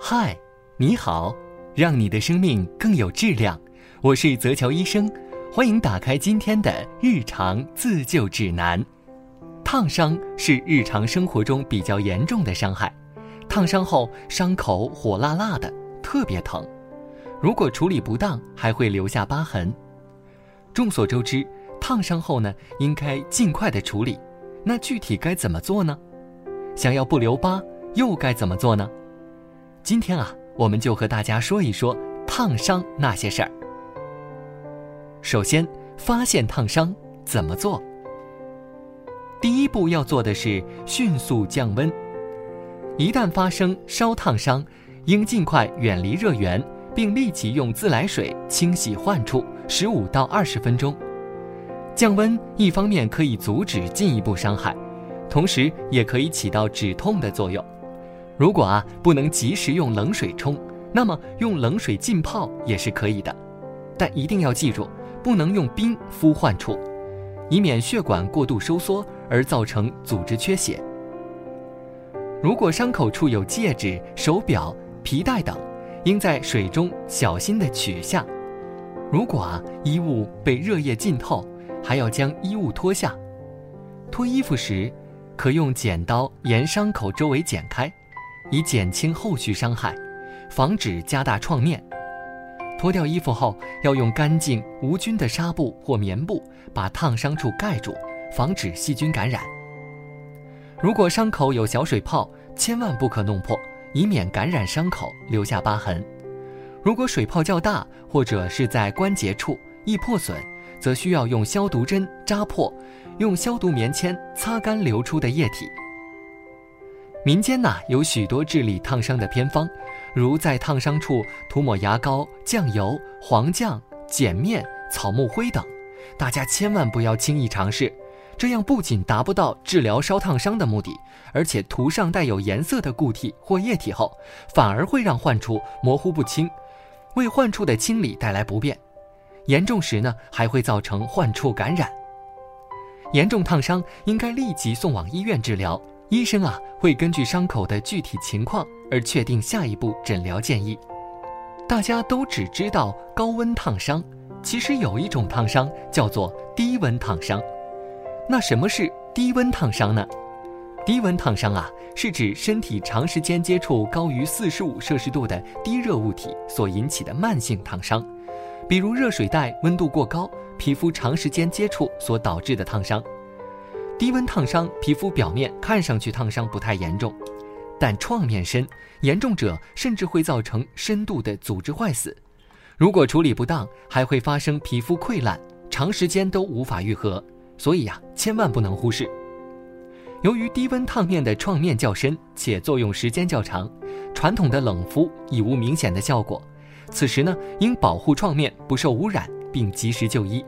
嗨，你好，让你的生命更有质量。我是泽乔医生，欢迎打开今天的日常自救指南。烫伤是日常生活中比较严重的伤害，烫伤后伤口火辣辣的，特别疼。如果处理不当，还会留下疤痕。众所周知，烫伤后呢，应该尽快的处理。那具体该怎么做呢？想要不留疤，又该怎么做呢？今天啊，我们就和大家说一说烫伤那些事儿。首先，发现烫伤怎么做？第一步要做的是迅速降温。一旦发生烧烫伤，应尽快远离热源，并立即用自来水清洗患处十五到二十分钟。降温一方面可以阻止进一步伤害，同时也可以起到止痛的作用。如果啊不能及时用冷水冲，那么用冷水浸泡也是可以的，但一定要记住，不能用冰敷患处，以免血管过度收缩而造成组织缺血。如果伤口处有戒指、手表、皮带等，应在水中小心地取下。如果啊衣物被热液浸透，还要将衣物脱下。脱衣服时，可用剪刀沿伤口周围剪开。以减轻后续伤害，防止加大创面。脱掉衣服后，要用干净无菌的纱布或棉布把烫伤处盖住，防止细菌感染。如果伤口有小水泡，千万不可弄破，以免感染伤口留下疤痕。如果水泡较大，或者是在关节处易破损，则需要用消毒针扎破，用消毒棉签擦干流出的液体。民间呐有许多治理烫伤的偏方，如在烫伤处涂抹牙膏、酱油、黄酱、碱面、草木灰等，大家千万不要轻易尝试，这样不仅达不到治疗烧烫伤的目的，而且涂上带有颜色的固体或液体后，反而会让患处模糊不清，为患处的清理带来不便，严重时呢还会造成患处感染。严重烫伤应该立即送往医院治疗。医生啊，会根据伤口的具体情况而确定下一步诊疗建议。大家都只知道高温烫伤，其实有一种烫伤叫做低温烫伤。那什么是低温烫伤呢？低温烫伤啊，是指身体长时间接触高于四十五摄氏度的低热物体所引起的慢性烫伤，比如热水袋温度过高、皮肤长时间接触所导致的烫伤。低温烫伤，皮肤表面看上去烫伤不太严重，但创面深，严重者甚至会造成深度的组织坏死。如果处理不当，还会发生皮肤溃烂，长时间都无法愈合。所以呀，千万不能忽视。由于低温烫面的创面较深，且作用时间较长，传统的冷敷已无明显的效果。此时呢，应保护创面不受污染，并及时就医。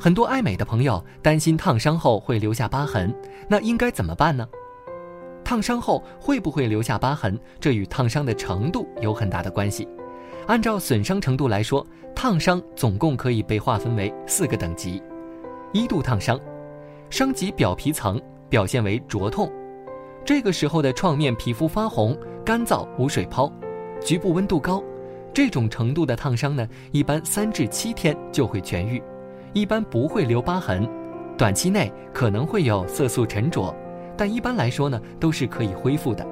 很多爱美的朋友担心烫伤后会留下疤痕，那应该怎么办呢？烫伤后会不会留下疤痕，这与烫伤的程度有很大的关系。按照损伤程度来说，烫伤总共可以被划分为四个等级：一度烫伤，伤及表皮层，表现为灼痛，这个时候的创面皮肤发红、干燥、无水泡，局部温度高，这种程度的烫伤呢，一般三至七天就会痊愈。一般不会留疤痕，短期内可能会有色素沉着，但一般来说呢都是可以恢复的。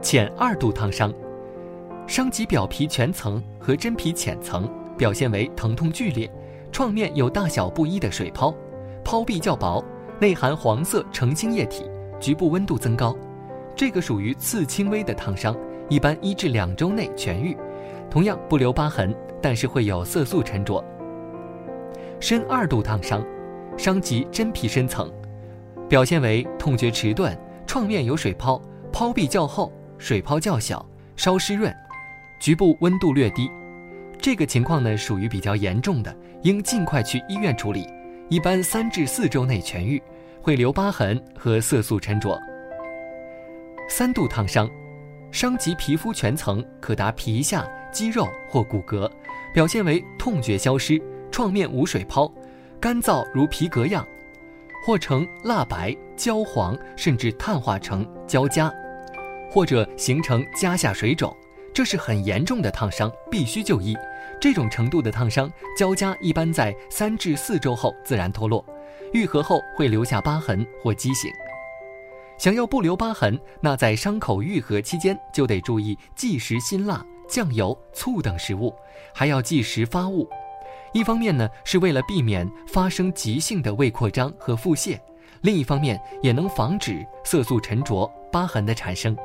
浅二度烫伤，伤及表皮全层和真皮浅层，表现为疼痛剧烈，创面有大小不一的水泡，泡壁较薄，内含黄色澄清液体，局部温度增高，这个属于次轻微的烫伤，一般一至两周内痊愈，同样不留疤痕，但是会有色素沉着。深二度烫伤，伤及真皮深层，表现为痛觉迟钝，创面有水泡，泡壁较厚，水泡较小，稍湿润，局部温度略低。这个情况呢属于比较严重的，应尽快去医院处理，一般三至四周内痊愈，会留疤痕和色素沉着。三度烫伤，伤及皮肤全层，可达皮下、肌肉或骨骼，表现为痛觉消失。创面无水泡，干燥如皮革样，或呈蜡白、焦黄，甚至碳化成焦痂，或者形成痂下水肿，这是很严重的烫伤，必须就医。这种程度的烫伤，焦痂一般在三至四周后自然脱落，愈合后会留下疤痕或畸形。想要不留疤痕，那在伤口愈合期间就得注意忌食辛辣、酱油、醋等食物，还要忌食发物。一方面呢，是为了避免发生急性的胃扩张和腹泻；另一方面，也能防止色素沉着、疤痕的产生。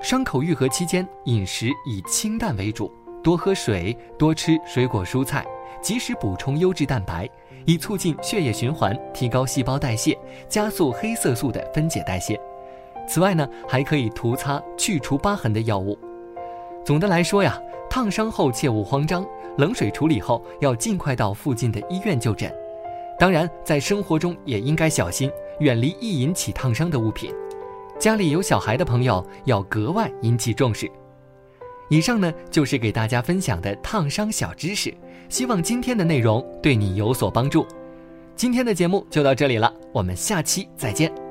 伤口愈合期间，饮食以清淡为主，多喝水，多吃水果蔬菜，及时补充优质蛋白。以促进血液循环，提高细胞代谢，加速黑色素的分解代谢。此外呢，还可以涂擦去除疤痕的药物。总的来说呀，烫伤后切勿慌张，冷水处理后要尽快到附近的医院就诊。当然，在生活中也应该小心，远离易引起烫伤的物品。家里有小孩的朋友要格外引起重视。以上呢，就是给大家分享的烫伤小知识。希望今天的内容对你有所帮助。今天的节目就到这里了，我们下期再见。